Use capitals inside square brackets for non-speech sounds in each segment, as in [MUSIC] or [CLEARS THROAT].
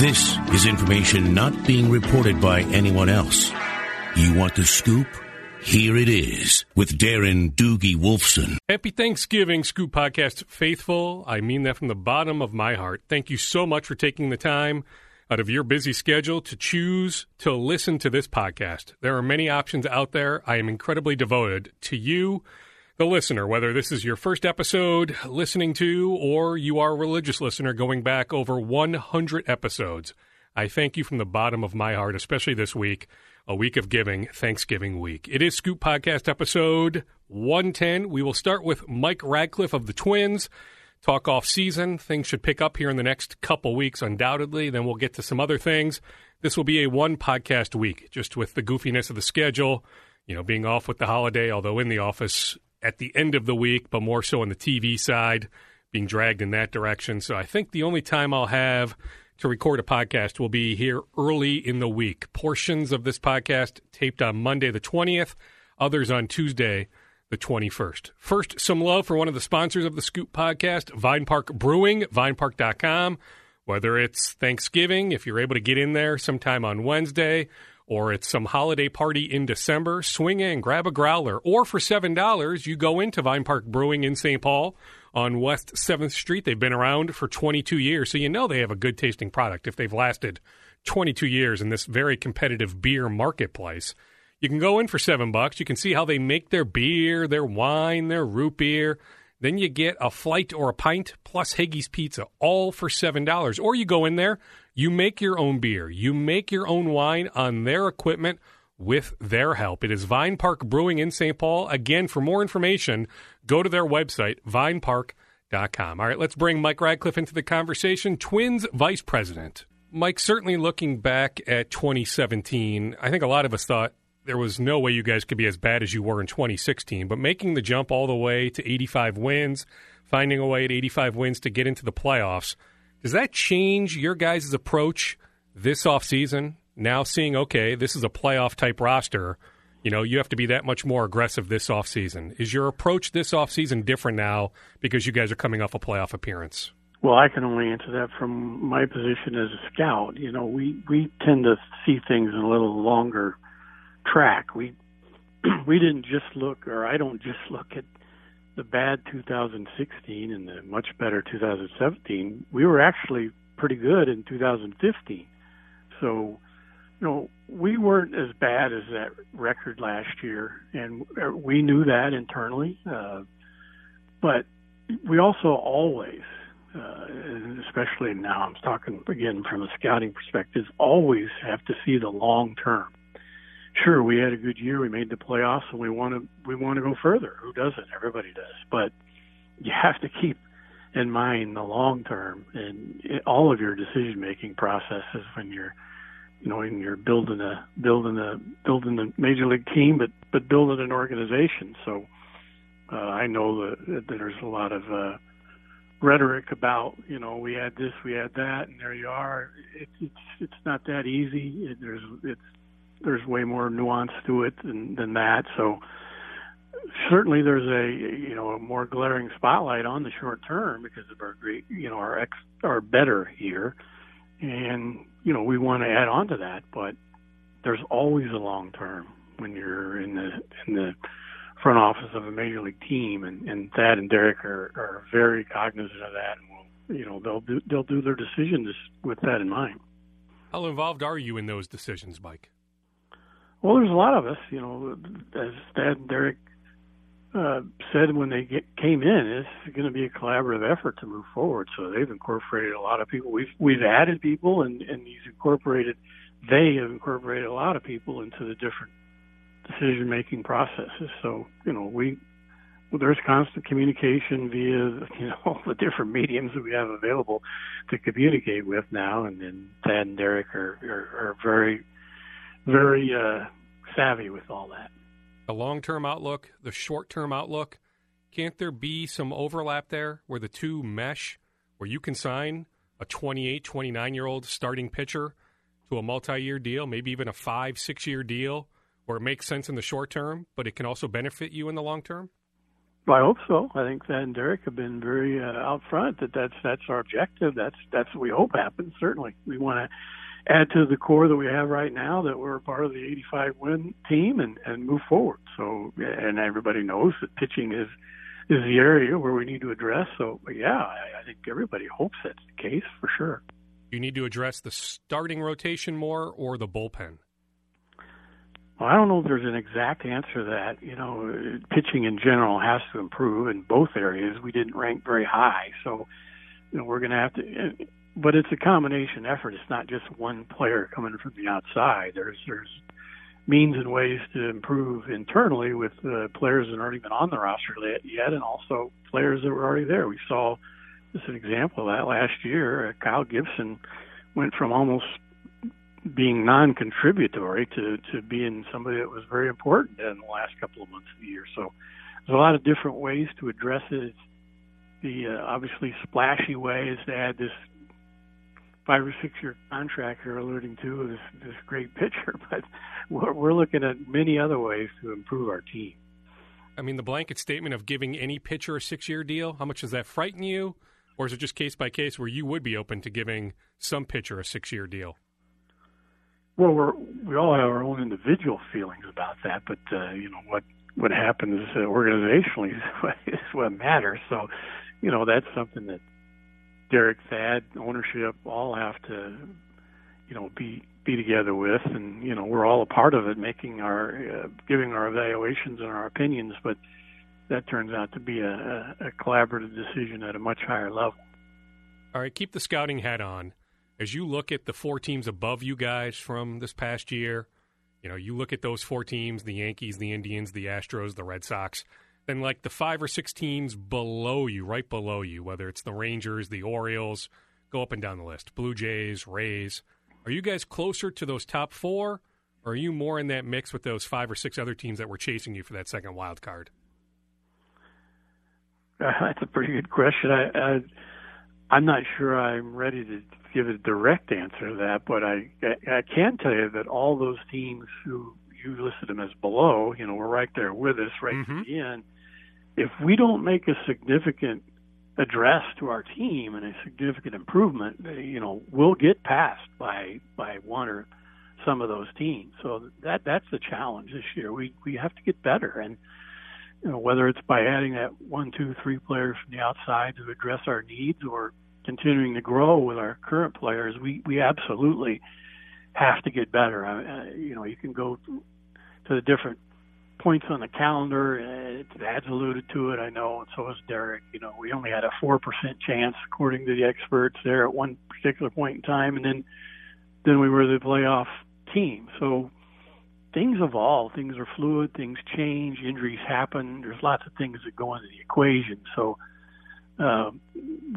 This is information not being reported by anyone else. You want the scoop? Here it is with Darren Doogie Wolfson. Happy Thanksgiving, Scoop Podcast faithful. I mean that from the bottom of my heart. Thank you so much for taking the time out of your busy schedule to choose to listen to this podcast. There are many options out there. I am incredibly devoted to you the listener, whether this is your first episode listening to or you are a religious listener going back over 100 episodes. I thank you from the bottom of my heart, especially this week, a week of giving, Thanksgiving week. It is Scoop Podcast episode 110. We will start with Mike Radcliff of the Twins. Talk off season. Things should pick up here in the next couple weeks, undoubtedly. Then we'll get to some other things. This will be a one podcast week, just with the goofiness of the schedule, you know, being off with the holiday, although in the office at the end of the week, but more so on the TV side, being dragged in that direction. So I think the only time I'll have to record a podcast will be here early in the week. Portions of this podcast taped on Monday the 20th, others on Tuesday the 21st. First, some love for one of the sponsors of the Scoop podcast, Vine Park Brewing, vinepark.com. Whether it's Thanksgiving, if you're able to get in there sometime on Wednesday, or it's some holiday party in December, swing in, grab a growler. Or for $7, you go into Vine Park Brewing in St. Paul on West 7th Street. They've been around for 22 years, so you know they have a good tasting product if they've lasted 22 years in this very competitive beer marketplace. You can go in for 7 bucks. You can see how they make their beer, their wine, their root beer. Then you get a flight or a pint plus Higgy's Pizza, all for $7. Or you go in there, you make your own beer, you make your own wine on their equipment with their help. It is Vine Park Brewing in St. Paul. Again, for more information, go to their website, vinepark.com. All right, let's bring Mike Radcliff into the conversation, Twins Vice President. Mike, certainly looking back at 2017, I think a lot of us thought there was no way you guys could be as bad as you were in 2016. But making the jump all the way to 85 wins, finding a way at 85 wins to get into the playoffs, does that change your guys' approach this offseason? Now seeing, okay, this is a playoff type roster. You know, you have to be that much more aggressive this offseason. Is your approach this offseason different now because you guys are coming off a playoff appearance? Well, I can only answer that from my position as a scout. You know, we we tend to see things in a little longer track. We [CLEARS THROAT] we didn't just look, or I don't just look at the bad 2016 and the much better 2017. We were actually pretty good in 2015. So, you know, we weren't as bad as that record last year, and uh, we knew that internally. Uh, but we also always, uh, especially now, I'm talking again from a scouting perspective, always have to see the long term sure, we had a good year. We made the playoffs, and we want to we want to go further. Who doesn't? Everybody does. But you have to keep in mind the long term and all of your decision making processes when you're you know when you're building a building a building a major league team but but building an organization so uh, I know that, that there's a lot of uh rhetoric about you know we had this we had that and there you are it, it's it's not that easy it, there's it's there's way more nuance to it than than that. So certainly there's a you know a more glaring spotlight on the short term because of our great you know our ex our better year, and you know we want to add on to that, but there's always a long term when you're in the in the front office of a major league team, and, and Thad and Derek are, are very cognizant of that, and you know they'll do they'll do their decisions with that in mind. How involved are you in those decisions, Mike? Well, there's a lot of us, you know, as and Derek uh, said when they get, came in, it's going to be a collaborative effort to move forward. So they've incorporated a lot of people. We've we've added people, and and he's incorporated. They have incorporated a lot of people into the different decision making processes. So you know, we well, there's constant communication via you know [LAUGHS] all the different mediums that we have available to communicate with now, and then Thad and Derek are are, are very very uh, savvy with all that. The long term outlook, the short term outlook, can't there be some overlap there where the two mesh, where you can sign a 28, 29 year old starting pitcher to a multi year deal, maybe even a five, six year deal, where it makes sense in the short term, but it can also benefit you in the long term? Well, I hope so. I think that and Derek have been very uh, out front that that's that's our objective. That's that's what we hope happens. Certainly, we want to add to the core that we have right now that we're part of the 85 win team and and move forward. So and everybody knows that pitching is is the area where we need to address. So yeah, I, I think everybody hopes that's the case for sure. You need to address the starting rotation more or the bullpen. Well, I don't know if there's an exact answer to that. You know, pitching in general has to improve in both areas. We didn't rank very high, so you know we're going to have to. But it's a combination effort. It's not just one player coming from the outside. There's there's means and ways to improve internally with uh, players that aren't even on the roster yet, and also players that were already there. We saw just an example of that last year. Uh, Kyle Gibson went from almost being non-contributory to to being somebody that was very important in the last couple of months of the year. So there's a lot of different ways to address it. The uh, obviously splashy way is to add this five or six year contract you're alluding to this this great [LAUGHS] pitcher, but we're, we're looking at many other ways to improve our team. I mean, the blanket statement of giving any pitcher a six year deal, how much does that frighten you? Or is it just case by case where you would be open to giving some pitcher a six year deal? Well, we're we all have our own individual feelings about that, but uh, you know what what happens uh, organizationally [LAUGHS] is what matters. So, you know that's something that Derek, Thad, ownership all have to, you know, be be together with, and you know we're all a part of it, making our uh, giving our evaluations and our opinions, but that turns out to be a, a, collaborative decision at a much higher level. All right, keep the scouting hat on. As you look at the four teams above you guys from this past year, you know, you look at those four teams the Yankees, the Indians, the Astros, the Red Sox, then like the five or six teams below you, right below you, whether it's the Rangers, the Orioles, go up and down the list, Blue Jays, Rays. Are you guys closer to those top four, or are you more in that mix with those five or six other teams that were chasing you for that second wild card? Uh, [LAUGHS] that's a pretty good question. I, I I'm not sure I'm ready to give a direct answer to that, but I I can tell you that all those teams who you listed them as below, you know, we're right there with us, right mm-hmm. the end. If we don't make a significant address to our team and a significant improvement, you know, we'll get passed by by one or some of those teams. So that that's the challenge this year. We we have to get better, and you know, whether it's by adding that one, two, three players from the outside to address our needs, or continuing to grow with our current players, we we absolutely have to get better. Uh, you know, you can go to the different points on the calendar. Uh, Thad's alluded to it, I know, and so has Derek. You know, we only had a four percent chance, according to the experts, there at one particular point in time, and then then we were the playoff team. So things evolve, things are fluid, things change, injuries happen. There's lots of things that go into the equation. So uh,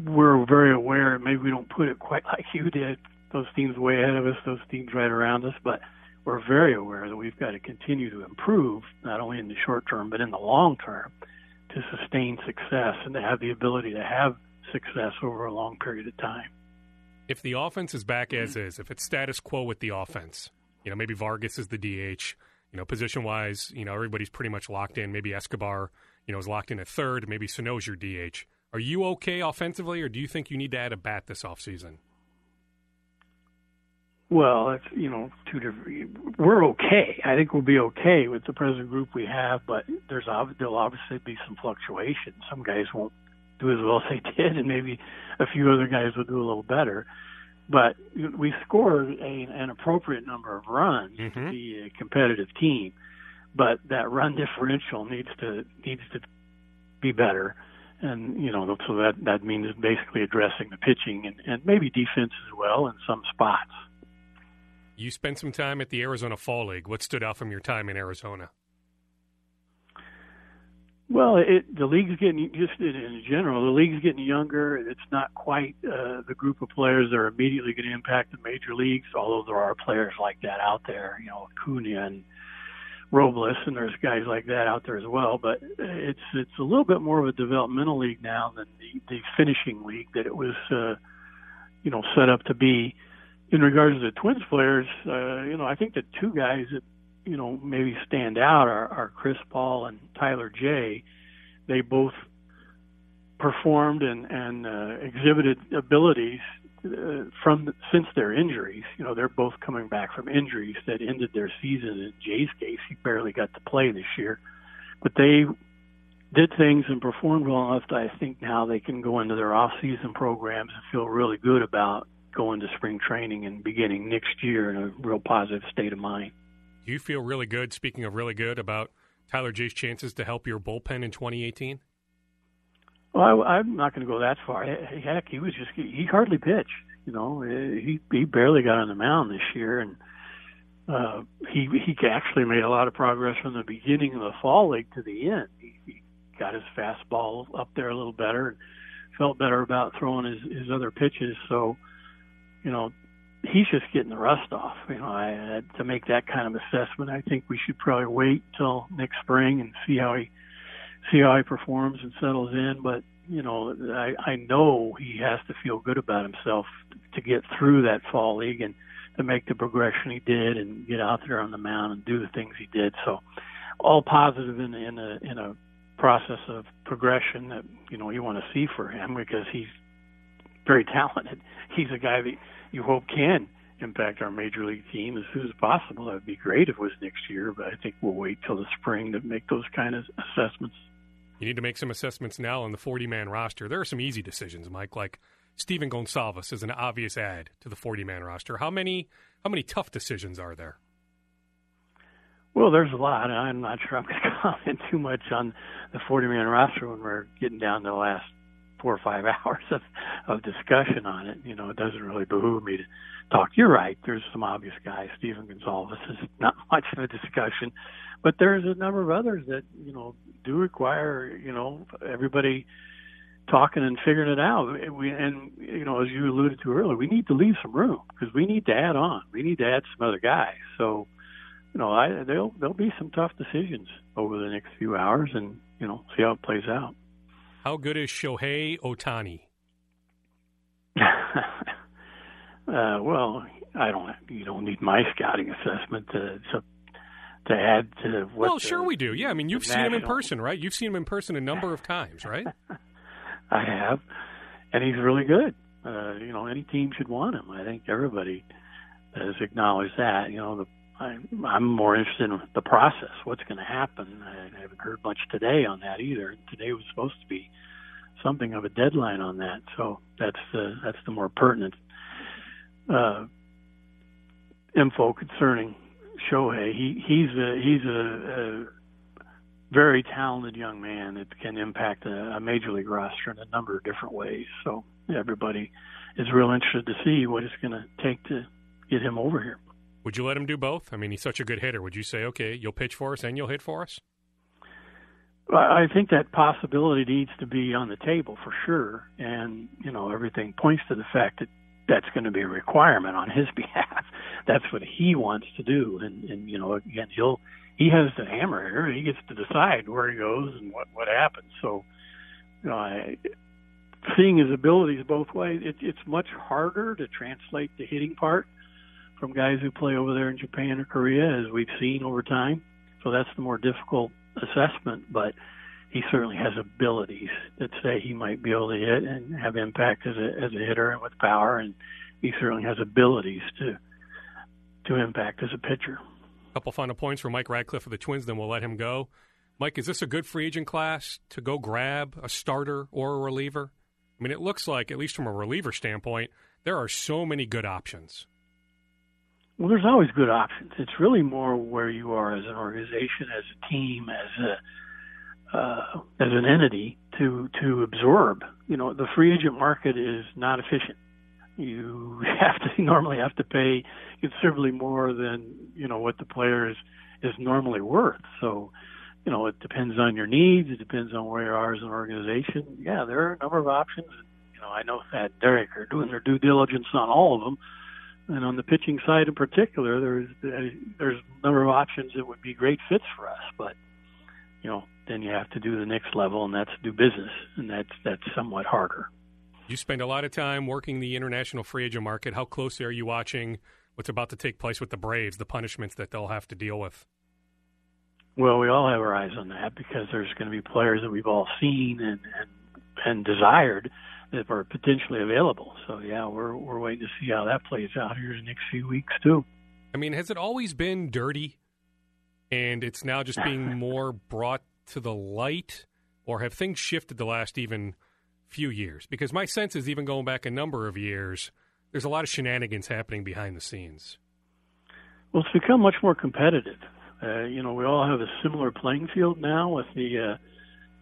we're very aware. Maybe we don't put it quite [LAUGHS] like you did. Those teams way ahead of us, those teams right around us, but we're very aware that we've got to continue to improve, not only in the short term but in the long term, to sustain success and to have the ability to have success over a long period of time. If the offense is back as is, if it's status quo with the offense, you know, maybe Vargas is the DH. You know, position wise, you know, everybody's pretty much locked in. Maybe Escobar, you know, is locked in at third. Maybe Sano's your DH. Are you okay offensively, or do you think you need to add a bat this offseason? Well, it's you know two different. We're okay. I think we'll be okay with the present group we have, but there's there'll obviously be some fluctuation. Some guys won't do as well as they [LAUGHS] did, and maybe a few other guys will do a little better. But we scored a, an appropriate number of runs mm-hmm. to be a competitive team, but that run differential needs to needs to be better and you know so that that means basically addressing the pitching and, and maybe defense as well in some spots. You spent some time at the Arizona Fall League. What stood out from your time in Arizona? Well, it, the league's getting just in, in general. The league's getting younger. It's not quite uh, the group of players that are immediately going to impact the major leagues. Although there are players like that out there, you know, Acuna and Robles, and there's guys like that out there as well. But it's it's a little bit more of a developmental league now than the, the finishing league that it was, uh, you know, set up to be. In regards to the Twins players, uh, you know, I think the two guys that you know maybe stand out are, are Chris Paul and Tyler Jay. they both performed and and uh, exhibited abilities uh, from since their injuries. You know, they're both coming back from injuries that ended their season. In Jay's case, he barely got to play this year, but they did things and performed well enough that I think now they can go into their off-season programs and feel really good about going to spring training and beginning next year in a real positive state of mind. Do you feel really good? Speaking of really good, about Tyler Jay's chances to help your bullpen in 2018? Well, I, I'm not going to go that far. Heck, he was just he hardly pitched. You know, he he barely got on the mound this year, and uh, he he actually made a lot of progress from the beginning of the fall league to the end. He, he got his fastball up there a little better, and felt better about throwing his his other pitches. So, you know, he's just getting the rust off. You know, I, uh, to make that kind of assessment, I think we should probably wait till next spring and see how he see how he performs and settles in. But you know, I, I know he has to feel good about himself to get through that fall league and to make the progression he did and get out there on the mound and do the things he did. So, all positive in in a in a process of progression that you know you want to see for him because he's very talented. [LAUGHS] He's a guy that you hope can impact our major league team as soon as possible. That would be great if it was next year, but I think we'll wait till the spring to make those kind of assessments. You need to make some assessments now on the 40 man roster. There are some easy decisions, Mike, like Stephen Gonsalves is an obvious add to the 40 man roster. How many how many tough decisions are there? Well, there's a lot. I'm not sure I'm going [LAUGHS] to comment too much on the 40 man roster when we're getting down to the last four or five [LAUGHS] hours of, of discussion on it. You know, it doesn't really behoove me to talk. You're right. There's some obvious guys. Stephen Gonsalves is [LAUGHS] not much of a discussion, but there's a number of others that you know do require you know everybody talking and figuring it out. We and you know as you alluded to earlier, we need to leave some room because we need to add on. We need to add some other guys. So you know, I, there'll there'll be some tough decisions over the next few hours, and you know, see how it plays out. How good is Shohei Ohtani? [LAUGHS] uh, well, I don't. You don't need my scouting assessment to to, to add to what. Well, sure we do. Yeah, I mean, you've seen national... him in person, right? You've seen him in person a number of times, right? [LAUGHS] I have, and he's really good. Uh, you know, any team should want him. I think everybody has acknowledged that. You know, the I, I'm more interested in the process. What's going to happen? I, I haven't heard much today on that either. Today was supposed to be something of a deadline on that, so that's the that's the more pertinent uh, info concerning Shohei. He he's a he's a, a very talented young man that can impact a, a major league roster in a number of different ways. So everybody is real interested to see what it's going to take to get him over here. Would you let him do both? I mean, he's such a good hitter. Would you say, okay, you'll pitch for us and you'll hit for us? I think that possibility needs to be on the table for sure, and you know everything points to the fact that that's going to be a requirement on his [LAUGHS] behalf. That's what he wants to do, and and you know again he'll he has the hammer here. He gets to decide where he goes and what what happens. So, you know, I, seeing his abilities both ways, it, it's much harder to translate the hitting part from guys who play over there in Japan or Korea, as we've seen over time. So that's the more difficult assessment, but he certainly has abilities that say he might be able to hit and have impact as a as a hitter and with power, and he certainly has abilities to to impact as a pitcher. A couple final points for Mike Radcliff of the Twins, then we'll let him go. Mike, is this a good free agent class to go grab a starter or a reliever? I mean, it looks like, at least from a reliever standpoint, there are so many good options. Well, there's always good options. It's really more where you are as an organization, as a team, as a uh, as an entity to to absorb. You know, the free agent market is not efficient. You [LAUGHS] have to normally have to pay considerably more than you know what the player is is normally worth. So, you know, it depends on your needs. It depends on where you are as an organization. Yeah, there are a number of options. You know, I know that Derek are doing their due diligence on all of them and on the pitching side in particular, there's there's a number of options that would be great fits for us. But you know, then you have to do the next level, and that's do business, and that's that's somewhat harder. You spend a lot of time working the international free agent market. How closely are you watching what's about to take place with the Braves, the punishments that they'll have to deal with? Well, we all have our eyes on that because there's going to be players that we've all seen and and, and desired that are potentially available. So yeah, we're we're waiting to see how that plays out here in the next few weeks too. I mean, has it always been dirty, and it's now just being [LAUGHS] more brought to the light, or have things shifted the last even few years? Because my sense is, even going back a number of years, there's a lot of shenanigans happening behind the scenes. Well, it's become much more competitive. Uh, you know, we all have a similar playing field now with the uh,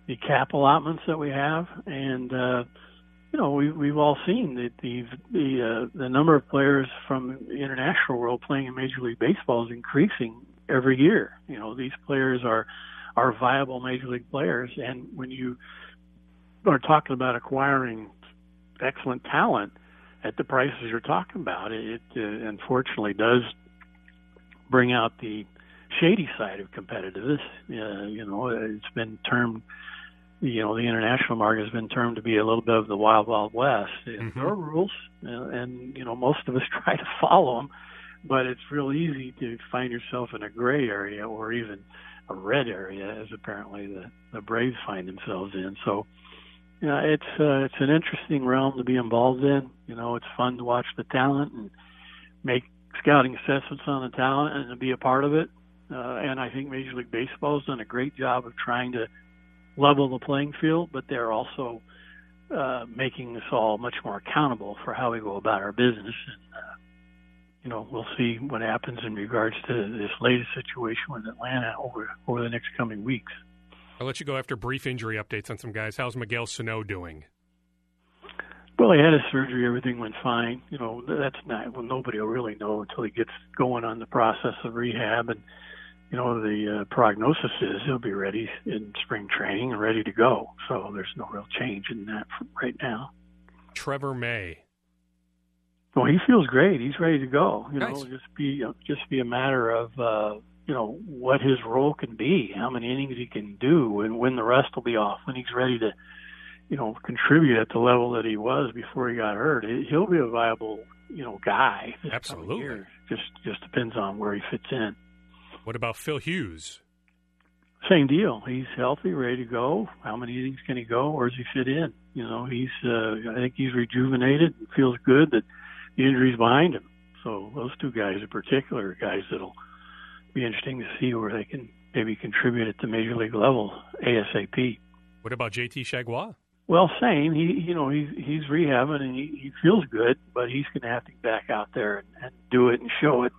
the cap allotments that we have, and uh, you know, we, we've all seen that the the uh, the number of players from the international world playing in Major League Baseball is increasing every year. You know, these players are are viable Major League players, and when you are talking about acquiring excellent talent at the prices you're talking about, it, it uh, unfortunately does bring out the shady side of competitiveness. Uh, you know, it's been termed, you know, the international market has been termed to be a little bit of the wild, wild west. Mm-hmm. There are rules, uh, and you know, most of us [LAUGHS] try to follow them, but it's real easy to find yourself in a gray area or even a red area, as apparently the the Braves find themselves in. So you know, it's uh, it's an interesting realm to be involved in. You know, it's fun to watch the talent and make scouting assessments on the talent and to be a part of it. Uh, and I think Major League Baseball has done a great job of trying to level the playing field, but they're also uh, making us all much more accountable for how we go about our business. And, uh, you know, we'll see what happens in regards to this latest situation with Atlanta over over the next coming weeks. I'll let you go after brief injury updates on some guys. How's Miguel Sano doing? Well, he had his surgery. Everything went fine. You know, that's not well. Nobody will really know until he gets going on the process of rehab. And you know, the uh, prognosis is he'll be ready in spring training and ready to go. So there's no real change in that right now. Trevor May. Well, he feels great. He's ready to go. You nice. know, just be just be a matter of uh, you know what his role can be, how many innings he can do, and when the rest will be off, when he's ready to, you know, contribute at the level that he was before he got hurt. He'll be a viable, you know, guy. Absolutely. Just just depends on where he fits in. What about Phil Hughes? Same deal. He's healthy, ready to go. How many innings can he go? Where does he fit in? You know, he's. Uh, I think he's rejuvenated. Feels good that the injury's behind him. So those two guys in particular are guys that'll be interesting to see where they can maybe contribute at the major league level ASAP. What about JT Chargois? Well, same. He, you know, he's he's rehabbing and he, he feels good, but he's going to have to get back out there and, and do it and show it.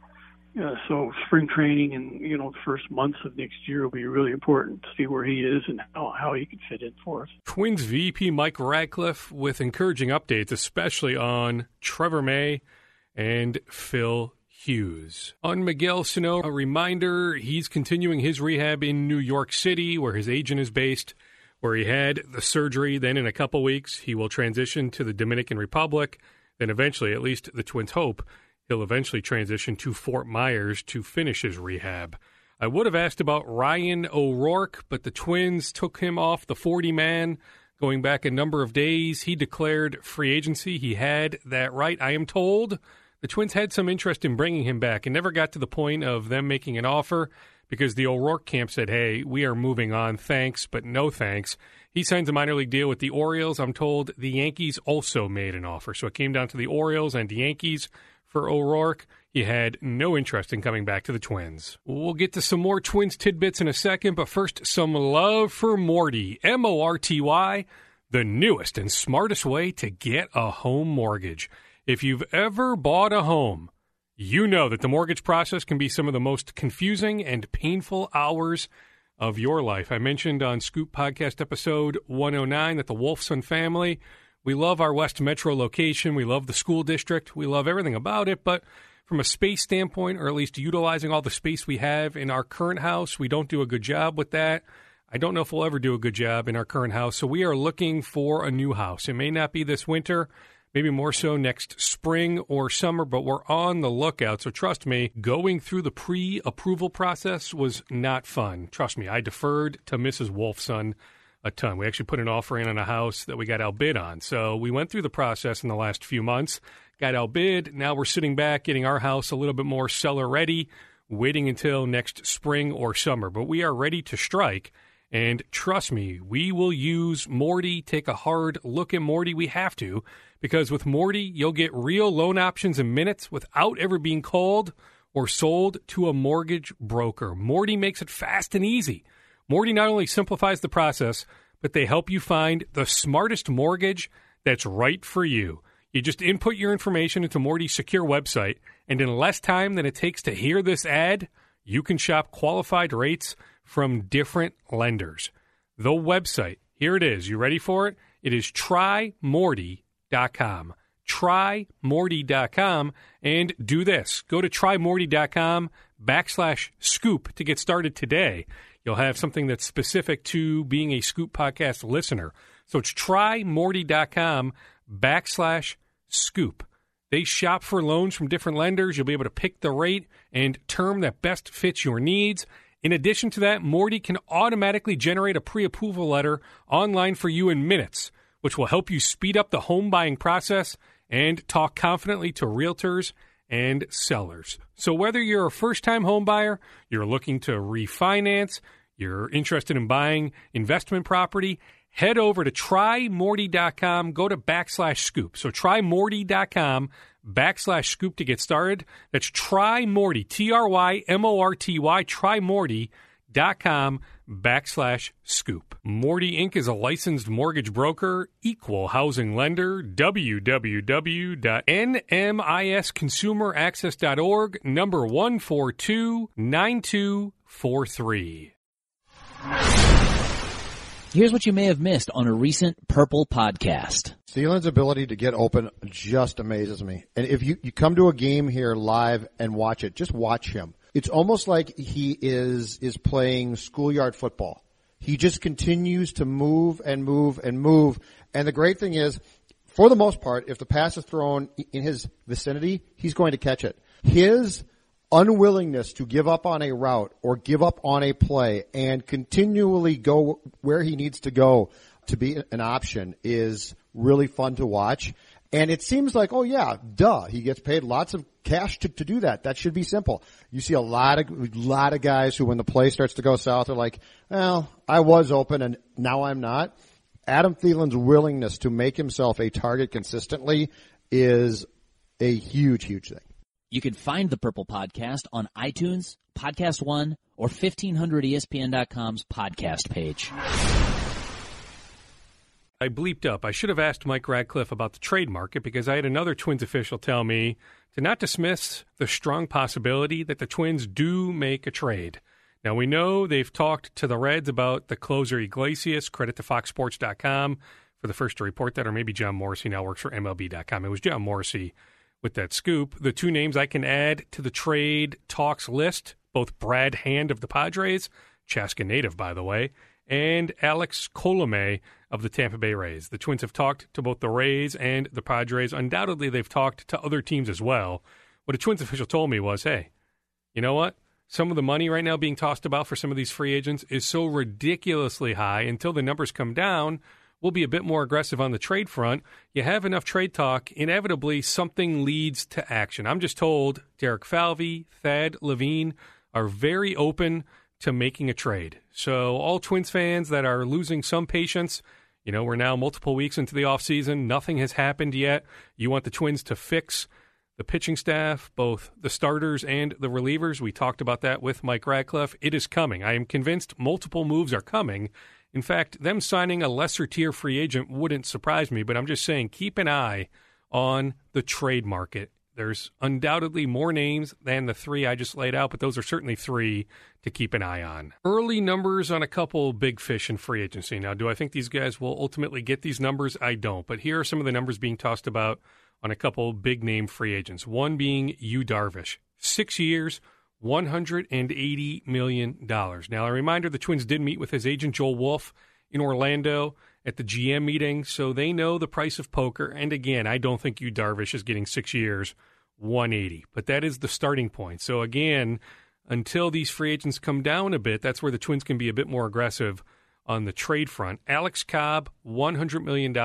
Uh, so spring training and you know the first months of next year will be really important to see where he is and how, how he can fit in for us. Twins VP Mike Radcliff with encouraging updates, especially on Trevor May and Phil Hughes. On Miguel Sano, a reminder he's continuing his rehab in New York City, where his agent is based, where he had the surgery. Then, in a couple weeks, he will transition to the Dominican Republic. Then, eventually, at least the Twins hope, he'll eventually transition to Fort Myers to finish his rehab. I would have asked about Ryan O'Rourke, but the Twins took him off the 40 man going back a number of days. He declared free agency. He had that right, I am told. The Twins had some interest in bringing him back and never got to the point of them making an offer because the O'Rourke camp said, hey, we are moving on. Thanks, but no thanks. He signs a minor league deal with the Orioles. I'm told the Yankees also made an offer. So it came down to the Orioles and the Yankees for O'Rourke. He had no interest in coming back to the Twins. We'll get to some more Twins tidbits in a second, but first, some love for Morty. M O R T Y, the newest and smartest way to get a home mortgage. If you've ever bought a home, you know that the mortgage process can be some of the most confusing and painful hours of your life. I mentioned on Scoop Podcast episode 109 that the Wolfson family, we love our West Metro location. We love the school district. We love everything about it. But from a space standpoint, or at least utilizing all the space we have in our current house, we don't do a good job with that. I don't know if we'll ever do a good job in our current house. So we are looking for a new house. It may not be this winter maybe more so next spring or summer, but we're on the lookout. So trust me, going through the pre approval process was not fun. Trust me, I deferred to Mrs. Wolfson a ton. We actually put an offer in on a house that we got outbid on. So we went through the process in the last few months, got outbid. Now we're sitting back getting our house a little bit more seller ready waiting until next spring or summer. But we are ready to strike. And trust me, we will use Morty, take a hard look at Morty. We have to, because with Morty, you'll get real loan options in minutes without ever being called or sold to a mortgage broker. Morty makes it fast and easy. Morty not only simplifies the process, but they help you find the smartest mortgage that's right for you. You just input your information into Morty's secure website, and in less time than it takes to hear this ad, you can shop qualified rates from different lenders. The website, here it is. You ready for it? It is trymorty.com. Trymorty.com and do this. Go to trymorty.com backslash scoop to get started today. You'll have something that's specific to being a Scoop podcast listener. So it's trymorty.com backslash scoop. They shop for loans from different lenders. You'll be able to pick the rate and term that best fits your needs. In addition to that, Morty can automatically generate a pre approval letter online for you in minutes, which will help you speed up the home buying process and talk confidently to realtors and sellers. So, whether you're a first time home buyer, you're looking to refinance, you're interested in buying investment property, head over to trymorty.com, go to backslash scoop. So, trymorty.com backslash scoop to get started. That's try Morty, T R Y M O R T Y, trymorty.com backslash scoop. Morty Inc. is a licensed mortgage broker, equal housing lender, www.nmlsconsumeraccess.org, number 1429243. Here's what you may have missed on a recent Purple podcast. Thielen's ability to get open just amazes me. And if you, you come to a game here live and watch it, just watch him. It's almost like he is, is playing schoolyard football. He just continues to move and move and move. And the great thing is, for the most part, if the pass is thrown in his vicinity, he's going to catch it. His unwillingness to give up on a route or give up on a play and continually go where he needs to go to be an option is really fun to watch. And it seems like, oh yeah, duh, he gets paid lots of cash to, to do that. That should be simple. You see a lot of, lot of guys who when the play starts to go south are like, well, I was open and now I'm not. Adam Thielen's willingness to make himself a target consistently is a huge, huge thing. You can find the Purple Podcast on iTunes, Podcast One, or 1500ESPN.com's podcast page. I bleeped up. I should have asked Mike Radcliff about the trade market because I had another Twins official tell me to not dismiss the strong possibility that the Twins do make a trade. Now, we know they've talked to the Reds about the closer Iglesias, credit to FoxSports.com for the first to report that, or maybe Jon Morosi now works for MLB.com. It was Jon Morosi with that scoop. The two names I can add to the trade talks list both Brad Hand of the Padres, Chaska native, by the way, and Alex Colome of the Tampa Bay Rays. The Twins have talked to both the Rays and the Padres. Undoubtedly, they've talked to other teams as well. What a Twins official told me was hey, you know what? Some of the money right now being tossed about for some of these free agents is so ridiculously high until the numbers come down we'll be a bit more aggressive on the trade front. You have enough trade talk, inevitably something leads to action. I'm just told Derek Falvey, Thad Levine are very open to making a trade. So all Twins fans that are losing some patience, you know, we're now multiple weeks into the offseason. Nothing has happened yet. You want the Twins to fix the pitching staff, both the starters and the relievers. We talked about that with Mike Radcliff. It is coming. I am convinced multiple moves are coming. In fact, them signing a lesser tier free agent wouldn't surprise me, but I'm just saying keep an eye on the trade market. There's undoubtedly more names than the three I just laid out, but those are certainly three to keep an eye on. Early numbers on a couple big fish in free agency. Now, do I think these guys will ultimately get these numbers? I don't, but here are some of the numbers being tossed about on a couple big name free agents. One being Yu Darvish, six years, $180 million. Now, a reminder the Twins did meet with his agent, Joel Wolfe, in Orlando at the GM meeting, so they know the price of poker. And again, I don't think Yu Darvish is getting six years, 180, but that is the starting point. So again, until these free agents come down a bit, that's where the Twins can be a bit more aggressive on the trade front. Alex Cobb, $100 million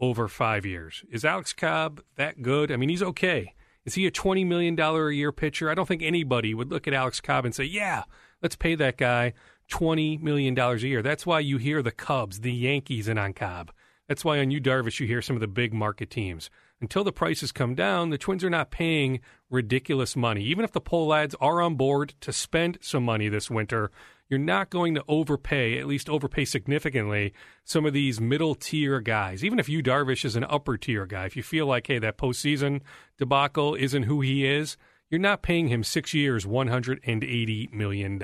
over five years. Is Alex Cobb that good? I mean, he's okay. Is he a $20 million a year pitcher? I don't think anybody would look at Alex Cobb and say, yeah, let's pay that guy $20 million a year. That's why you hear the Cubs, the Yankees, and on Cobb. That's why on Yu Darvish you hear some of the big market teams. Until the prices come down, the Twins are not paying ridiculous money. Even if the Pohlads are on board to spend some money this winter, you're not going to overpay, at least overpay significantly, some of these middle tier guys. Even if Yu Darvish is an upper tier guy, if you feel like, hey, that postseason debacle isn't who he is, you're not paying him six years, $180 million.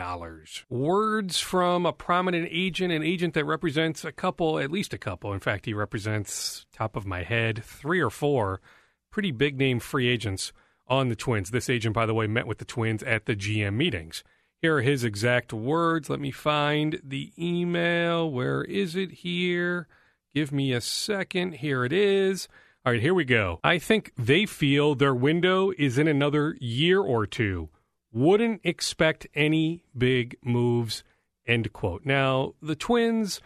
Words from a prominent agent, an agent that represents a couple, at least a couple. In fact, he represents, top of my head, three or four pretty big name free agents on the Twins. This agent, by the way, met with the Twins at the GM meetings. Here are his exact words. Let me find the email. Where is it here? Give me a second. Here it is. All right, here we go. I think they feel their window is in another year or two. Wouldn't expect any big moves. End quote. Now, the Twins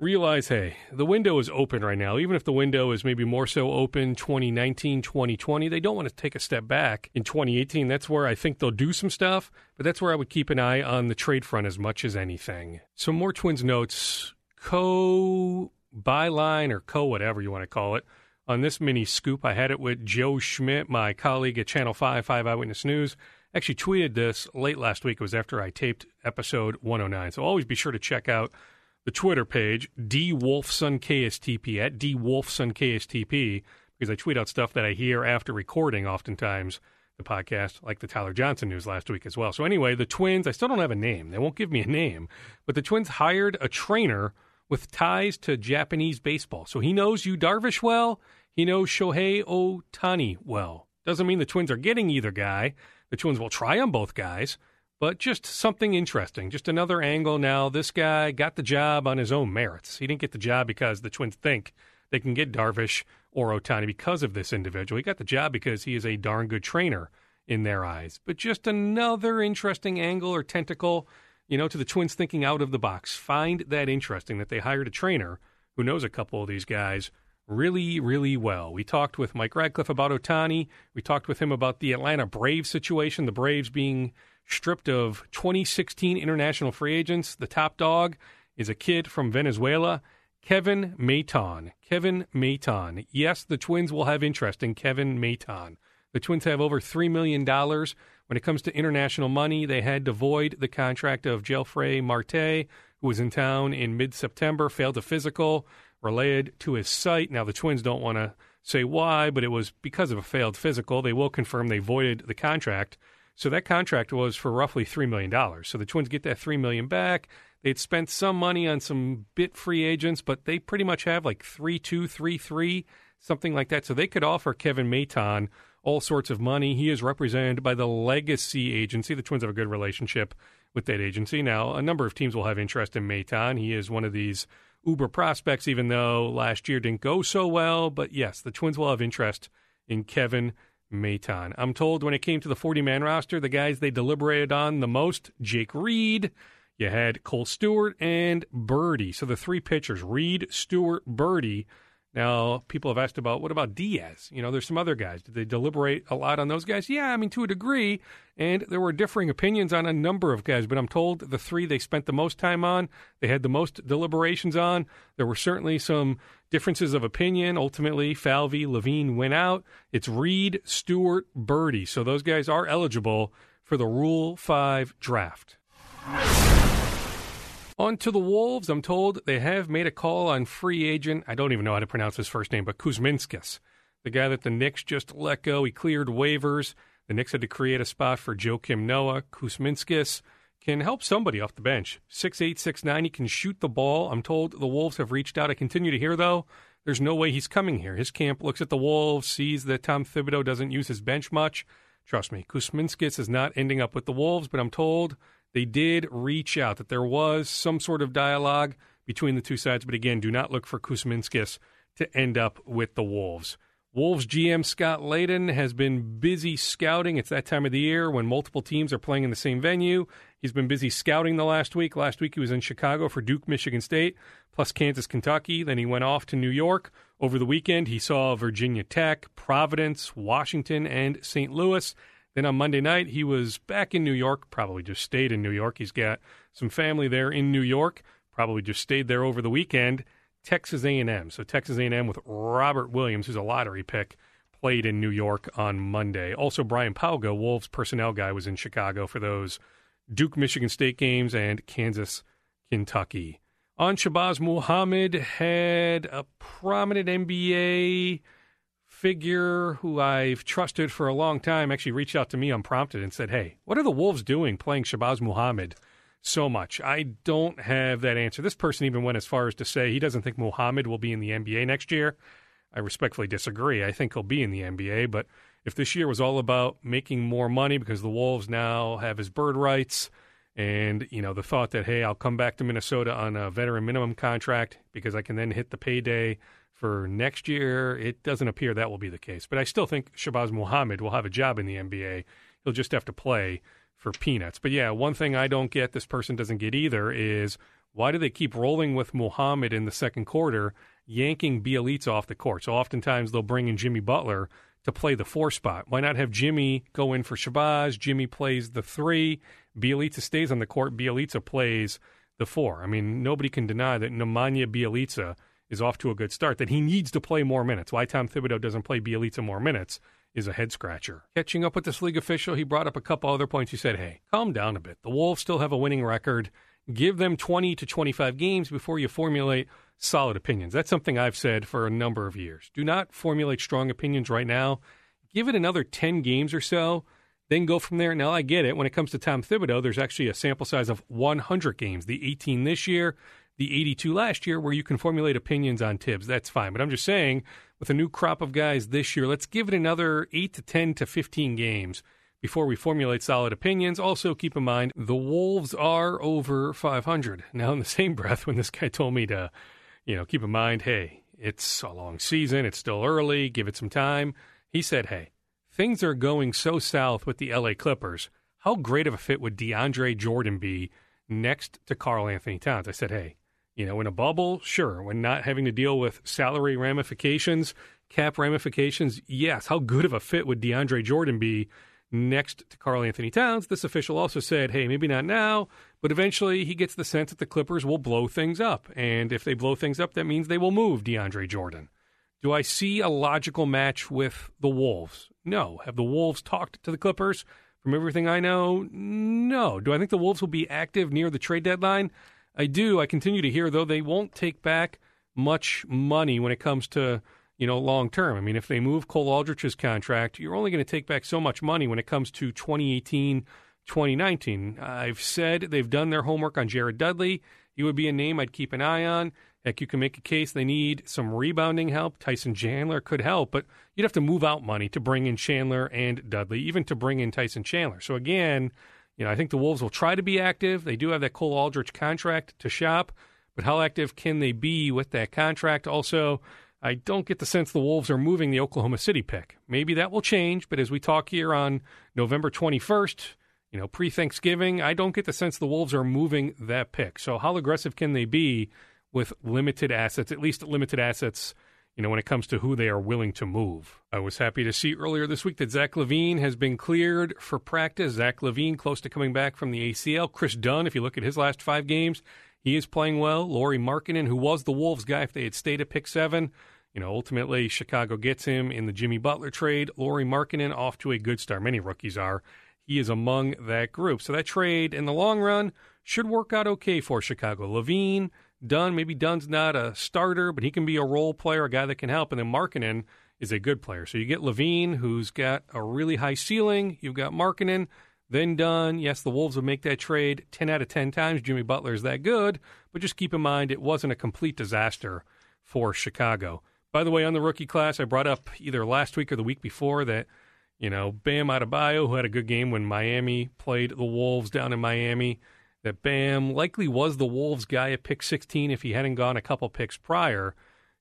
realize hey, the window is open right now. Even if the window is maybe more so open 2019, 2020, they don't want to take a step back in 2018. That's where I think they'll do some stuff, but that's where I would keep an eye on the trade front as much as anything. Some more Twins notes. Co byline or co whatever you want to call it on this mini scoop. I had it with Joe Schmit, my colleague at Channel 5, 5 Eyewitness News. Actually, tweeted this late last week. It was after I taped episode 109. So always be sure to check out the Twitter page, D Wolfson KSTP, at D Wolfson KSTP, because I tweet out stuff that I hear after recording oftentimes the podcast, like the Tyler Johnson news last week as well. So, anyway, the Twins, I still don't have a name. They won't give me a name, but the Twins hired a trainer with ties to Japanese baseball. So he knows Yu Darvish well. He knows Shohei Ohtani well. Doesn't mean the Twins are getting either guy. The Twins will try on both guys, but just something interesting. Just another angle now. This guy got the job on his own merits. He didn't get the job because the Twins think they can get Darvish or Ohtani because of this individual. He got the job because he is a darn good trainer in their eyes. But just another interesting angle or tentacle you know, to the Twins thinking out of the box. Find that interesting that they hired a trainer who knows a couple of these guys really, really well. We talked with Mike Radcliff about Otani. We talked with him about the Atlanta Braves situation, the Braves being stripped of 2016 international free agents. The top dog is a kid from Venezuela, Kevin Maitan. Kevin Maitan. Yes, the Twins will have interest in Kevin Maitan. The Twins have over $3 million when it comes to international money, they had to void the contract of Jelfry Marte, who was in town in mid September, failed a physical related to his sight. Now, the Twins don't want to say why, but it was because of a failed physical. They will confirm they voided the contract. So that contract was for roughly $3 million. So the Twins get that 3 million back. They'd spent some money on some bit free agents, but they pretty much have like 3 2, 3 3, something like that. So they could offer Kevin Maitan all sorts of money. He is represented by the Legacy Agency. The Twins have a good relationship with that agency. Now, a number of teams will have interest in Maitan. He is one of these uber prospects, even though last year didn't go so well. But yes, the Twins will have interest in Kevin Maitan. I'm told when it came to the 40 man roster, the guys they deliberated on the most Jake Reed. You had Kohl Stewart and Burdi. So the three pitchers, Reed, Stewart, Burdi, now, people have asked about what about Diaz? You know, there's some other guys. Did they deliberate a lot on those guys? Yeah, I mean, to a degree. And there were differing opinions on a number of guys, but I'm told the three they spent the most time on, they had the most deliberations on. There were certainly some differences of opinion. Ultimately, Falvey, Levine went out. It's Reed, Stewart, Burdi. So those guys are eligible for the Rule 5 draft. On to the Wolves. I'm told they have made a call on free agent. I don't even know how to pronounce his first name, but Kuzminskas, the guy that the Knicks just let go. He cleared waivers. The Knicks had to create a spot for Joakim Noah. Kuzminskas can help somebody off the bench. Six eight, six nine. He can shoot the ball. I'm told the Wolves have reached out. I continue to hear, though, there's no way he's coming here. His camp looks at the Wolves, sees that Tom Thibodeau doesn't use his bench much. Trust me, Kuzminskas is not ending up with the Wolves, but I'm told they did reach out, that there was some sort of dialogue between the two sides. But again, do not look for Kuzminskas to end up with the Wolves. Wolves GM Scott Layden has been busy scouting. It's that time of the year when multiple teams are playing in the same venue. He's been busy scouting the last week. Last week he was in Chicago for Duke, Michigan State, plus Kansas, Kentucky. Then he went off to New York Over the weekend, he saw Virginia Tech, Providence, Washington, and St. Louis. Then on Monday night, he was back in New York, probably just stayed in New York. He's got some family there in New York, probably just stayed there over the weekend. Texas A&M. So Texas A&M with Robert Williams, who's a lottery pick, played in New York on Monday. Also, Brian Pauga, Wolves personnel guy, was in Chicago for those Duke Michigan State games and Kansas Kentucky. On Shabazz Muhammad had a prominent NBA figure who I've trusted for a long time actually reached out to me unprompted and said, Hey, what are the Wolves doing playing Shabazz Muhammad so much? I don't have that answer. This person even went as far as to say he doesn't think Muhammad will be in the NBA next year. I respectfully disagree. I think he'll be in the NBA, but if this year was all about making more money because the Wolves now have his bird rights and you know the thought that hey, I'll come back to Minnesota on a veteran minimum contract because I can then hit the payday for next year, it doesn't appear that will be the case. But I still think Shabazz Muhammad will have a job in the NBA. He'll just have to play for peanuts. But yeah, one thing I don't get, this person doesn't get either, is why do they keep rolling with Muhammad in the second quarter yanking Bjelica off the court. So oftentimes they'll bring in Jimmy Butler to play the four spot. Why not have Jimmy go in for Shabazz? Jimmy plays the three. Bjelica stays on the court. Bjelica plays the four. I mean, nobody can deny that Nemanja Bjelica is off to a good start, that he needs to play more minutes. Why Tom Thibodeau doesn't play Bjelica more minutes is a head scratcher. Catching up with this league official, he brought up a couple other points. He said, hey, calm down a bit. The Wolves still have a winning record. Give them 20 to 25 games before you formulate solid opinions. That's something I've said for a number of years. Do not formulate strong opinions right now. Give it another 10 games or so, then go from there. Now, I get it. When it comes to Tom Thibodeau, there's actually a sample size of 100 games, the 18 this year, the 82 last year, where you can formulate opinions on Thibs. That's fine. But I'm just saying, with a new crop of guys this year, let's give it another 8 to 10 to 15 games before we formulate solid opinions. Also, keep in mind the Wolves are over 500. Now, in the same breath, when this guy told me to you know, keep in mind, hey, it's a long season, it's still early, give it some time. He said, hey, things are going so south with the LA Clippers. How great of a fit would DeAndre Jordan be next to Karl-Anthony Towns? I said, hey, you know, in a bubble, sure. When not having to deal with salary ramifications, cap ramifications, yes. How good of a fit would DeAndre Jordan be next to Karl-Anthony Towns? This official also said, hey, maybe not now, but eventually, he gets the sense that the Clippers will blow things up. And if they blow things up, that means they will move DeAndre Jordan. Do I see a logical match with the Wolves? No. Have the Wolves talked to the Clippers? From everything I know, no. Do I think the Wolves will be active near the trade deadline? I do. I continue to hear, though, they won't take back much money when it comes to, you know, long term. I mean, if they move Cole Aldrich's contract, you're only going to take back so much money when it comes to 2018 2019. I've said they've done their homework on Jared Dudley. He would be a name I'd keep an eye on. Heck, you can make a case they need some rebounding help. Tyson Chandler could help, but you'd have to move out money to bring in Chandler and Dudley, even to bring in Tyson Chandler. So again, you know, I think the Wolves will try to be active. They do have that Cole Aldrich contract to shop, but how active can they be with that contract? Also, I don't get the sense the Wolves are moving the Oklahoma City pick. Maybe that will change, but as we talk here on November 21st, you know, pre Thanksgiving, I don't get the sense the Wolves are moving that pick. So, how aggressive can they be with limited assets, at least limited assets, you know, when it comes to who they are willing to move? I was happy to see earlier this week that Zach LaVine has been cleared for practice. Zach LaVine close to coming back from the ACL. Kris Dunn, if you look at his last five games, he is playing well. Lauri Markkanen, who was the Wolves guy if they had stayed at pick seven, you know, ultimately Chicago gets him in the Jimmy Butler trade. Lauri Markkanen off to a good start. Many rookies are he is among that group. So that trade in the long run should work out okay for Chicago. LaVine, Dunn, maybe Dunn's not a starter, but he can be a role player, a guy that can help. And then Markkanen is a good player. So you get LaVine, who's got a really high ceiling. You've got Markkanen, then Dunn. Yes, the Wolves will make that trade 10 out of 10 times. Jimmy Butler is that good, but just keep in mind it wasn't a complete disaster for Chicago. By the way, on the rookie class, I brought up either last week or the week before that – you know, Bam Adebayo, who had a good game when Miami played the Wolves down in Miami, that Bam likely was the Wolves guy at pick 16 if he hadn't gone a couple picks prior,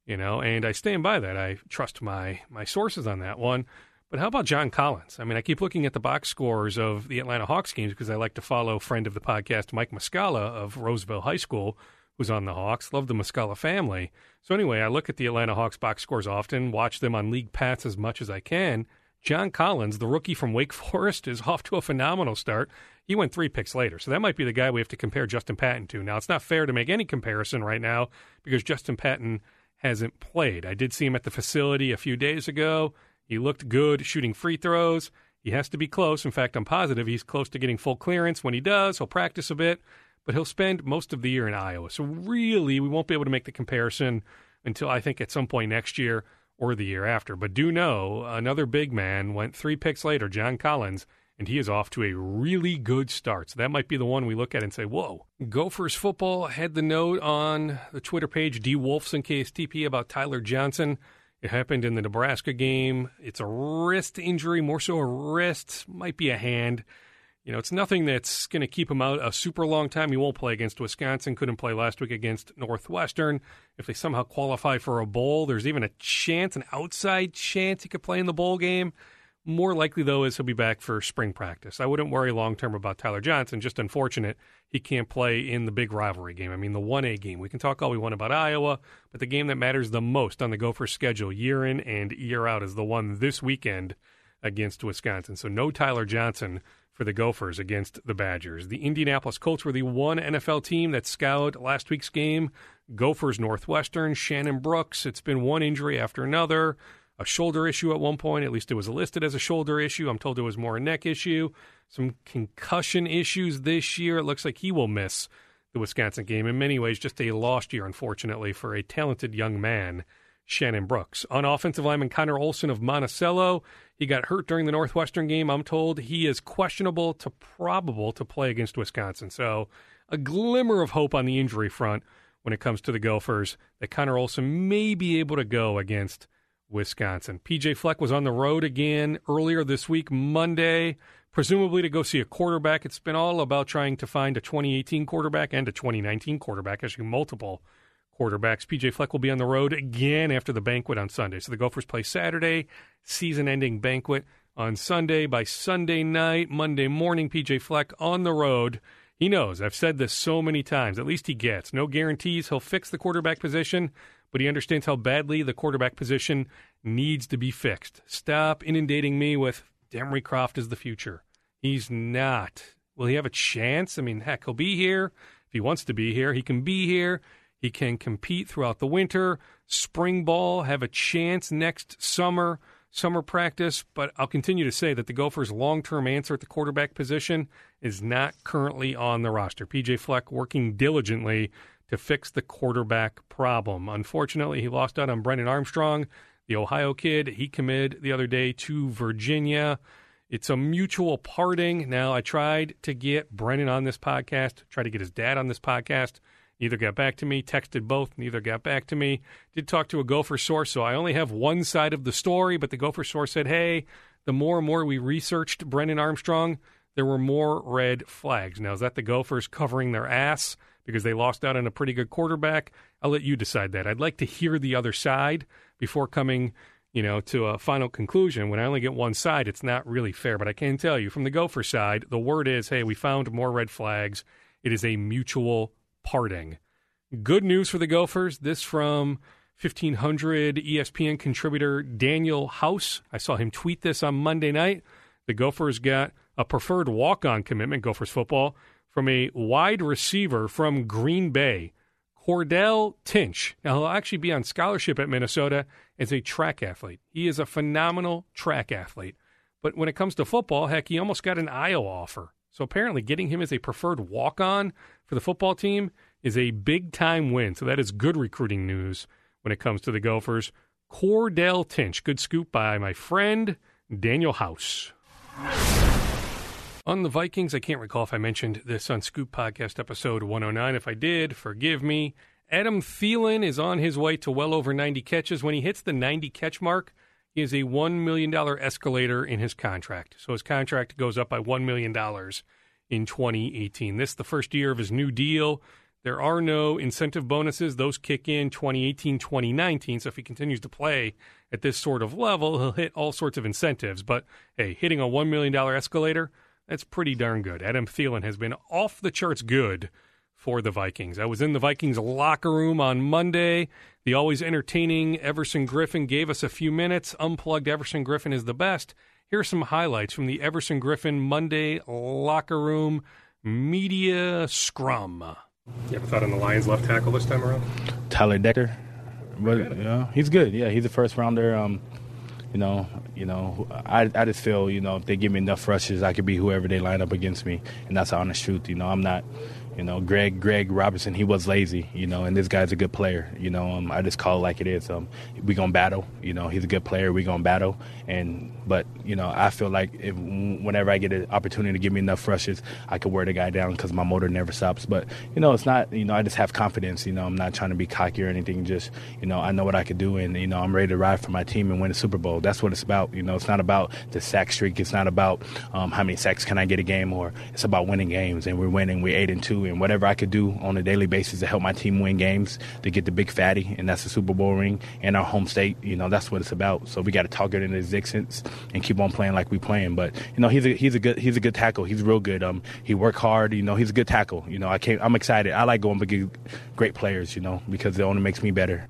you know, and I stand by that. I trust my my sources on that one. But how about John Collins? I mean, I keep looking at the box scores of the Atlanta Hawks games because I like to follow friend of the podcast, Mike Muscala of Roseville High School, who's on the Hawks. Love the Muscala family. So anyway, I look at the Atlanta Hawks box scores often, watch them on League Pass as much as I can. John Collins, the rookie from Wake [LAUGHS] Forest, is off to a phenomenal start. He went three picks later, so that might be the guy we have to compare Justin Patton to. Now, it's not fair to make any comparison right now because Justin Patton hasn't played. I did see him at the facility a few days ago. He looked good shooting free throws. He has to be close. In fact, I'm positive he's close to getting full clearance. When he does, he'll practice a bit, but he'll spend most of the year in Iowa. So, really, we won't be able to make the comparison until I think at some point next year or the year after. But do know another big man went three picks later, John Collins, and he is off to a really good start. So that might be the one we look at and say, whoa. Gophers football had the note on the Twitter page, D Wolfson KSTP, about Tyler Johnson. It happened in the Nebraska game. It's a wrist injury, more so a wrist, might be a hand. You know, it's nothing that's going to keep him out a super long time. He won't play against Wisconsin. Couldn't play last week against Northwestern. If they somehow qualify for a bowl, there's even a chance, an outside chance he could play in the bowl game. More likely, though, is he'll be back for spring practice. I wouldn't worry long term about Tyler Johnson. Just unfortunate he can't play in the big rivalry game. I mean, the 1A game. We can talk all we want about Iowa, but the game that matters the most on the Gophers schedule year in and year out is the one this weekend against Wisconsin. So no Tyler Johnson for the Gophers against the Badgers. The Indianapolis Colts were the one NFL team that scoured last week's game. Gophers Northwestern, Shannon Brooks. It's been one injury after another. A shoulder issue at one point, at least it was listed as a shoulder issue. I'm told it was more a neck issue. Some concussion issues this year. It looks like he will miss the Wisconsin game. In many ways, just a lost year, unfortunately, for a talented young man Shannon Brooks. On offensive lineman Conner Olson of Monticello, he got hurt during the Northwestern game. I'm told he is questionable to probable to play against Wisconsin. So a glimmer of hope on the injury front when it comes to the Gophers that Conner Olson may be able to go against Wisconsin. PJ Fleck was on the road again earlier this week, Monday, presumably to go see a quarterback. It's been all about trying to find a 2018 quarterback and a 2019 quarterback, actually multiple quarterbacks. PJ Fleck will be on the road again after the banquet on Sunday. So the Gophers play Saturday, season ending banquet on Sunday. By Sunday night, Monday morning, PJ Fleck on the road. He knows, I've said this so many times, at least he gets. No guarantees he'll fix the quarterback position, but he understands how badly the quarterback position needs to be fixed. Stop inundating me with Demry Croft is the future. He's not. Will he have a chance? I mean, heck, he'll be here. If he wants to be here, he can be here. He can compete throughout the winter, spring ball, have a chance next summer, summer practice. But I'll continue to say that the Gophers' long term answer at the quarterback position is not currently on the roster. PJ Fleck working diligently to fix the quarterback problem. Unfortunately, he lost out on Brennan Armstrong, the Ohio kid. He committed the other day to Virginia. It's a mutual parting. Now, I tried to get Brennan on this podcast, tried to get his dad on this podcast. Neither got back to me. Texted both. Neither got back to me. Did talk to a Gopher source, so I only have one side of the story. But the Gopher source said, "Hey, the more and more we researched Brennan Armstrong, there were more red flags." Now, is that the Gophers covering their ass because they lost out on a pretty good quarterback? I'll let you decide that. I'd like to hear the other side before coming, you know, to a final conclusion. When I only get one side, it's not really fair. But I can tell you, from the Gopher side, the word is, "Hey, we found more red flags." It is a mutual parting. Good news for the Gophers. This from 1500 ESPN contributor Daniel House. I saw him tweet this on Monday night. The Gophers got a preferred walk on commitment, Gophers football, from a wide receiver from Green Bay, Cordell Tinch. Now, he'll actually be on scholarship at Minnesota as a track athlete. He is a phenomenal track athlete. But when it comes to football, heck, he almost got an Iowa offer. So apparently, getting him as a preferred walk on for the football team is a big time win. So that is good recruiting news when it comes to the Gophers. Cordell Tinch, good scoop by my friend Daniel House. On the Vikings, I can't recall if I mentioned this on Scoop Podcast episode 109. If I did, forgive me. Adam Thielen is on his way to well over 90 catches. When he hits the 90 catch mark, he has a $1 million escalator in his contract. So his contract goes up by $1 million in 2018. This is the first year of his new deal. There are no incentive bonuses. Those kick in 2018, 2019. So if he continues to play at this sort of level, he'll hit all sorts of incentives. But hey, hitting a $1 million escalator, that's pretty darn good. Adam Thielen has been off the charts good for the Vikings. I was in the Vikings locker room on Monday. The always entertaining Everson Griffen gave us a few minutes. Unplugged Everson Griffen is the best. Here are some highlights from the Everson Griffen Monday locker room media scrum. You ever thought on the Lions left tackle this time around? Taylor Decker. But yeah, he's good. Yeah, he's a first rounder. Um, you know, you know, I, I just feel, you know, if they give me enough rushes, I could be whoever they line up against me, and that's the honest truth. You know, I'm not you know, Greg Greg Robinson, he was lazy, you know, and this guy's a good player. You know, um, I just call it like it is. Um, we gonna battle. You know, he's a good player. We gonna battle. And but you know, I feel like if whenever I get an opportunity to give me enough rushes, I could wear the guy down because my motor never stops. But you know, it's not. You know, I just have confidence. You know, I'm not trying to be cocky or anything. Just you know, I know what I could do, and you know, I'm ready to ride for my team and win a Super Bowl. That's what it's about. You know, it's not about the sack streak. It's not about um, how many sacks can I get a game, or it's about winning games. And we're winning. We're eight and two and whatever I could do on a daily basis to help my team win games, to get the big fatty, and that's the Super Bowl ring and our home state. You know, that's what it's about. So we got to talk it into existence and keep on playing like we playing. But you know, he's a he's a good he's a good tackle. He's real good. Um, he work hard. You know, he's a good tackle. You know, I can't. I'm excited. I like going against great players. You know, because it only makes me better.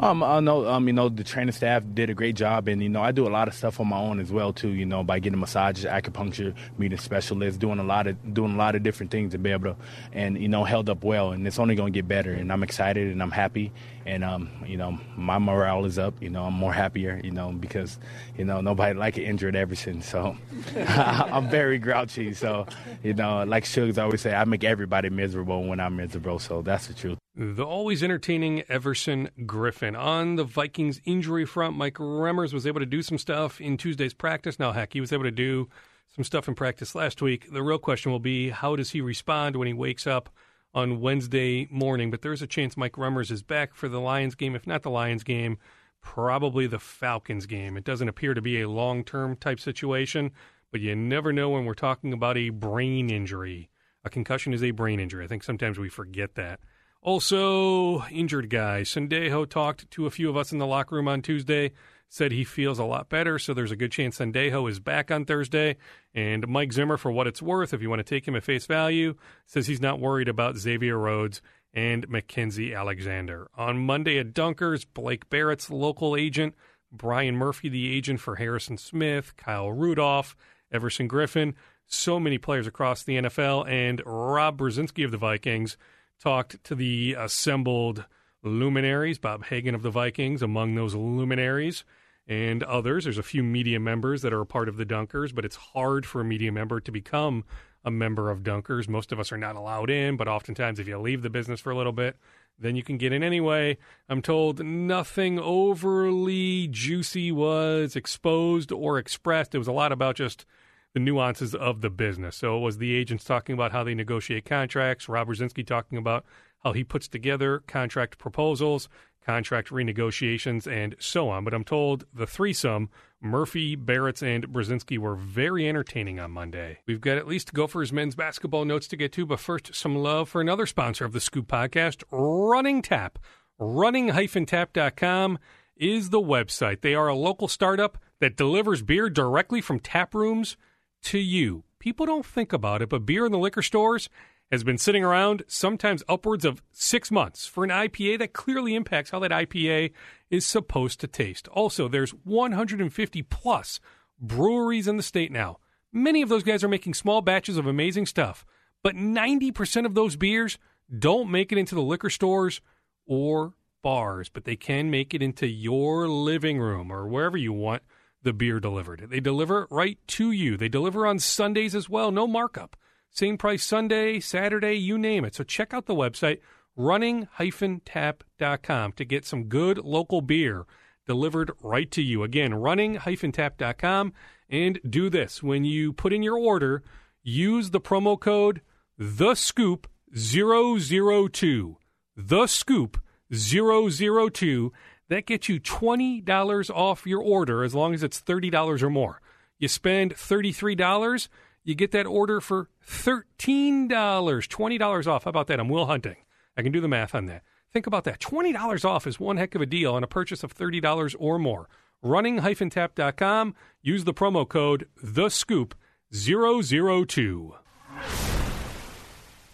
Um, I know, um, you know, the training staff did a great job, and you know, I do a lot of stuff on my own as well too. You know, by getting massages, acupuncture, meeting specialists, doing a lot of doing a lot of different things to be able to, and you know, held up well, and it's only going to get better. And I'm excited, and I'm happy, and um, you know, my morale is up. You know, I'm more happier. You know, because you know nobody like an injured Everson, so [LAUGHS] I'm very grouchy. So you know, like Shugs always say, I make everybody miserable when I'm miserable. So that's the truth. The always entertaining Everson Griffen On the Vikings injury front, Mike Remmers was able to do some stuff in Tuesday's practice. Now, heck, he was able to do some stuff in practice last week. The real question will be how does he respond when he wakes up on Wednesday morning? But there's a chance Mike Remmers is back for the Lions game. If not the Lions game, probably the Falcons game. It doesn't appear to be a long term type situation, but you never know when we're talking about a brain injury. A concussion is a brain injury. I think sometimes we forget that. Also, injured guy. Sendejo talked to a few of us in the locker room on Tuesday, said he feels a lot better, so there's a good chance Sendejo is back on Thursday. And Mike Zimmer, for what it's worth, if you want to take him at face value, says he's not worried about Xavier Rhodes and Mackensie Alexander. On Monday at Dunkers, Blake Baratz's local agent, Brian Murphy, the agent for Harrison Smith, Kyle Rudolph, Everson Griffen, so many players across the NFL, and Rob Brzezinski of the Vikings – talked to the assembled luminaries, Bob Hagan of the Vikings, among those luminaries, and others. There's a few media members that are a part of the Dunkers, but it's hard for a media member to become a member of Dunkers. Most of us are not allowed in, but oftentimes, if you leave the business for a little bit, then you can get in anyway. I'm told nothing overly juicy was exposed or expressed. It was a lot about just the nuances of the business. So it was the agents talking about how they negotiate contracts, Rob Brzezinski talking about how he puts together contract proposals, contract renegotiations, and so on. But I'm told the threesome, Murphy, Baratz, and Brzezinski, were very entertaining on Monday. We've got at least Gophers men's basketball notes to get to, but first, some love for another sponsor of the Scoop podcast, Running Tap. Running-tap.com is the website. They are a local startup that delivers beer directly from tap rooms to you. People don't think about it, but beer in the liquor stores has been sitting around sometimes upwards of six months for an IPA that clearly impacts how that IPA is supposed to taste. Also, there's 150 plus breweries in the state now. Many of those guys are making small batches of amazing stuff, but 90% of those beers don't make it into the liquor stores or bars, but they can make it into your living room or wherever you want the beer delivered. They deliver right to you. They deliver on Sundays as well, no markup. Same price Sunday, Saturday, you name it. So check out the website running-tap.com to get some good local beer delivered right to you. Again, running-tap.com and do this. When you put in your order, use the promo code the scoop 002. The scoop 002 that gets you $20 off your order as long as it's $30 or more. You spend $33, you get that order for $13, $20 off. How about that? I'm Will Hunting. I can do the math on that. Think about that. $20 off is one heck of a deal on a purchase of $30 or more. Running-tap.com. Use the promo code THESCOOP002.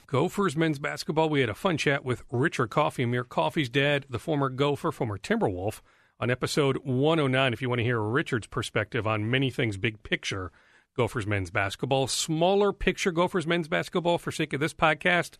Gophers men's basketball. We had a fun chat with Richard Coffey, Amir Coffey's dad, the former Gopher, former Timberwolf, on episode 109. If you want to hear Richard's perspective on many things, big picture Gophers men's basketball, smaller picture Gophers men's basketball for sake of this podcast.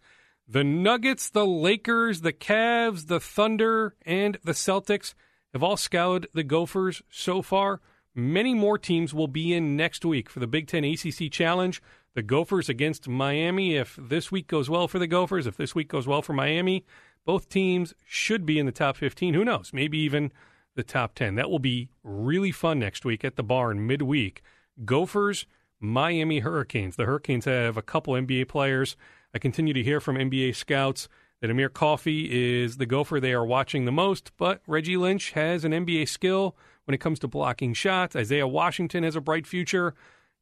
The Nuggets, the Lakers, the Cavs, the Thunder, and the Celtics have all scoured the Gophers so far. Many more teams will be in next week for the Big Ten ACC Challenge. The Gophers against Miami. If this week goes well for the Gophers, if this week goes well for Miami, both teams should be in the top 15. Who knows? Maybe even the top 10. That will be really fun next week at the barn midweek. Gophers, Miami Hurricanes. The Hurricanes have a couple NBA players. I continue to hear from NBA scouts that Amir Coffey is the Gopher they are watching the most, but Reggie Lynch has an NBA skill when it comes to blocking shots. Isaiah Washington has a bright future.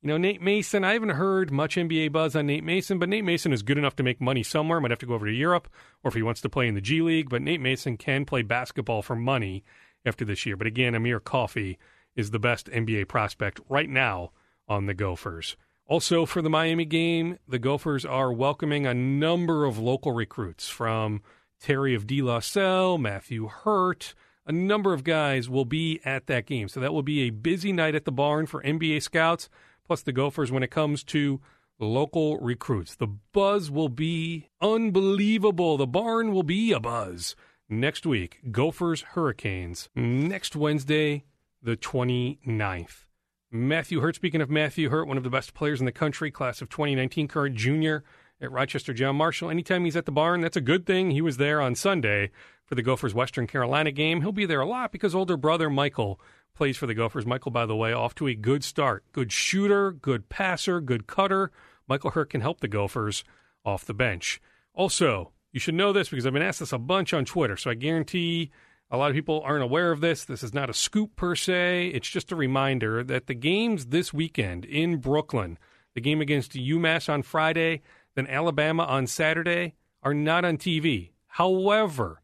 You know, Nate Mason, I haven't heard much NBA buzz on Nate Mason, but Nate Mason is good enough to make money somewhere. Might have to go over to Europe or if he wants to play in the G League, but Nate Mason can play basketball for money after this year. But again, Amir Coffey is the best NBA prospect right now on the Gophers. Also, for the Miami game, the Gophers are welcoming a number of local recruits from Terry of De La Salle, Matthew Hurt. A number of guys will be at that game. So that will be a busy night at the barn for NBA scouts plus the Gophers when it comes to local recruits. The buzz will be unbelievable. The barn will be a buzz next week. Gophers Hurricanes next Wednesday, the 29th. Matthew Hurt, speaking of Matthew Hurt, one of the best players in the country, class of 2019, current junior at Rochester John Marshall. Anytime he's at the barn, that's a good thing. He was there on Sunday for the Gophers Western Carolina game. He'll be there a lot because older brother Michael plays for the Gophers. Michael, by the way, off to a good start. Good shooter, good passer, good cutter. Michael Hurt can help the Gophers off the bench. Also, you should know this because I've been asked this a bunch on Twitter, so I guarantee a lot of people aren't aware of this. This is not a scoop per se. It's just a reminder that the games this weekend in Brooklyn, the game against UMass on Friday, then Alabama on Saturday, are not on TV. However,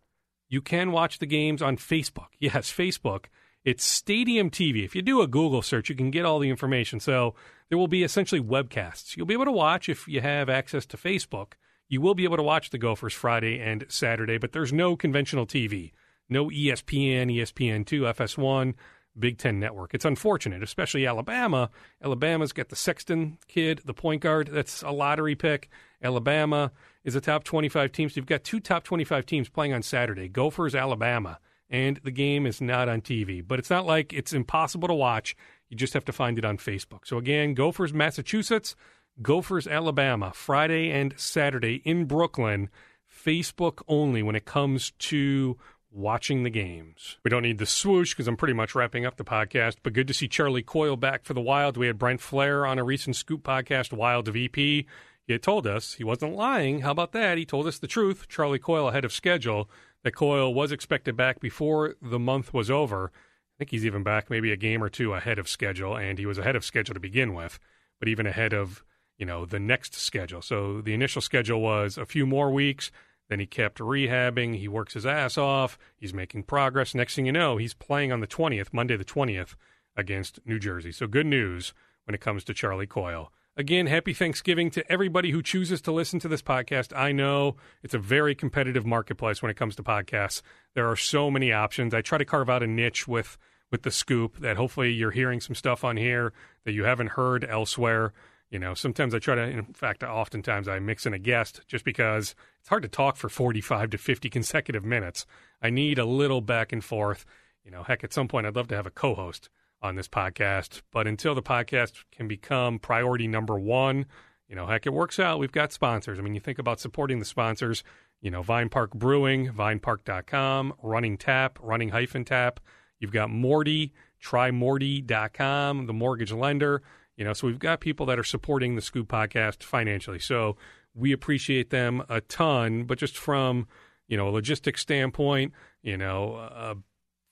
you can watch the games on Facebook. [LAUGHS] Yes, Facebook. It's Stadium TV. If you do a Google search, you can get all the information. So there will be essentially webcasts. You'll be able to watch if you have access to Facebook. You will be able to watch the Gophers Friday and Saturday, but there's no conventional TV, no ESPN, ESPN2, FS1, Big Ten Network. It's unfortunate, especially Alabama. Alabama's got the Sexton kid, the point guard. That's a lottery pick. Alabama is a top 25 team. So you've got two top 25 teams playing on Saturday Gophers, Alabama and the game is not on TV. But it's not like it's impossible to watch. You just have to find it on Facebook. So again, Gophers, Massachusetts, Gophers, Alabama, Friday and Saturday in Brooklyn, Facebook only when it comes to watching the games. We don't need the swoosh because I'm pretty much wrapping up the podcast, but good to see Charlie Coyle back for the Wild. We had Brent Flahr on a recent Scoop podcast, Wild VP. He had told us he wasn't lying. How about that? He told us the truth. Charlie Coyle ahead of schedule that Coyle was expected back before the month was over. I think he's even back maybe a game or two ahead of schedule, and he was ahead of schedule to begin with, but even ahead of you know the next schedule. So the initial schedule was a few more weeks. Then he kept rehabbing. He works his ass off. He's making progress. Next thing you know, he's playing on the 20th, Monday the 20th, against New Jersey. So good news when it comes to Charlie Coyle. Again, happy Thanksgiving to everybody who chooses to listen to this podcast. I know it's a very competitive marketplace when it comes to podcasts. There are so many options. I try to carve out a niche with with the scoop that hopefully you're hearing some stuff on here that you haven't heard elsewhere. You know, sometimes I try to, in fact, oftentimes I mix in a guest just because it's hard to talk for 45 to 50 consecutive minutes. I need a little back and forth. You know, heck, at some point I'd love to have a co host on this podcast. But until the podcast can become priority number one, you know, heck, it works out. We've got sponsors. I mean, you think about supporting the sponsors, you know, Vine Park Brewing, vinepark.com, Running Tap, Running Hyphen Tap. You've got Morty, trymorty.com, the mortgage lender. You know, so we've got people that are supporting the Scoop podcast financially. So we appreciate them a ton. But just from, you know, a logistics standpoint, you know, a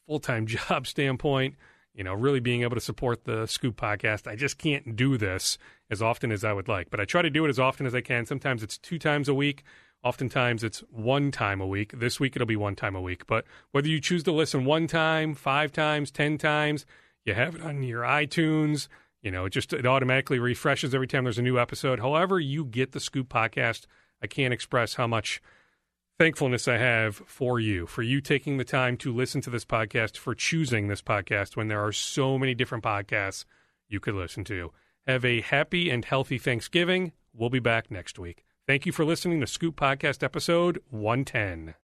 full time [LAUGHS] job standpoint, you know, really being able to support the Scoop podcast. I just can't do this as often as I would like, but I try to do it as often as I can. Sometimes it's two times a week. Oftentimes it's one time a week. This week it'll be one time a week. But whether you choose to listen one time, five times, ten times, you have it on your iTunes. You know, it just it automatically refreshes every time there's a new episode. However, you get the Scoop podcast, I can't express how much thankfulness I have for you, for you taking the time to listen to this podcast, for choosing this podcast when there are so many different podcasts you could listen to. Have a happy and healthy Thanksgiving. We'll be back next week. Thank you for listening to Scoop Podcast episode 110.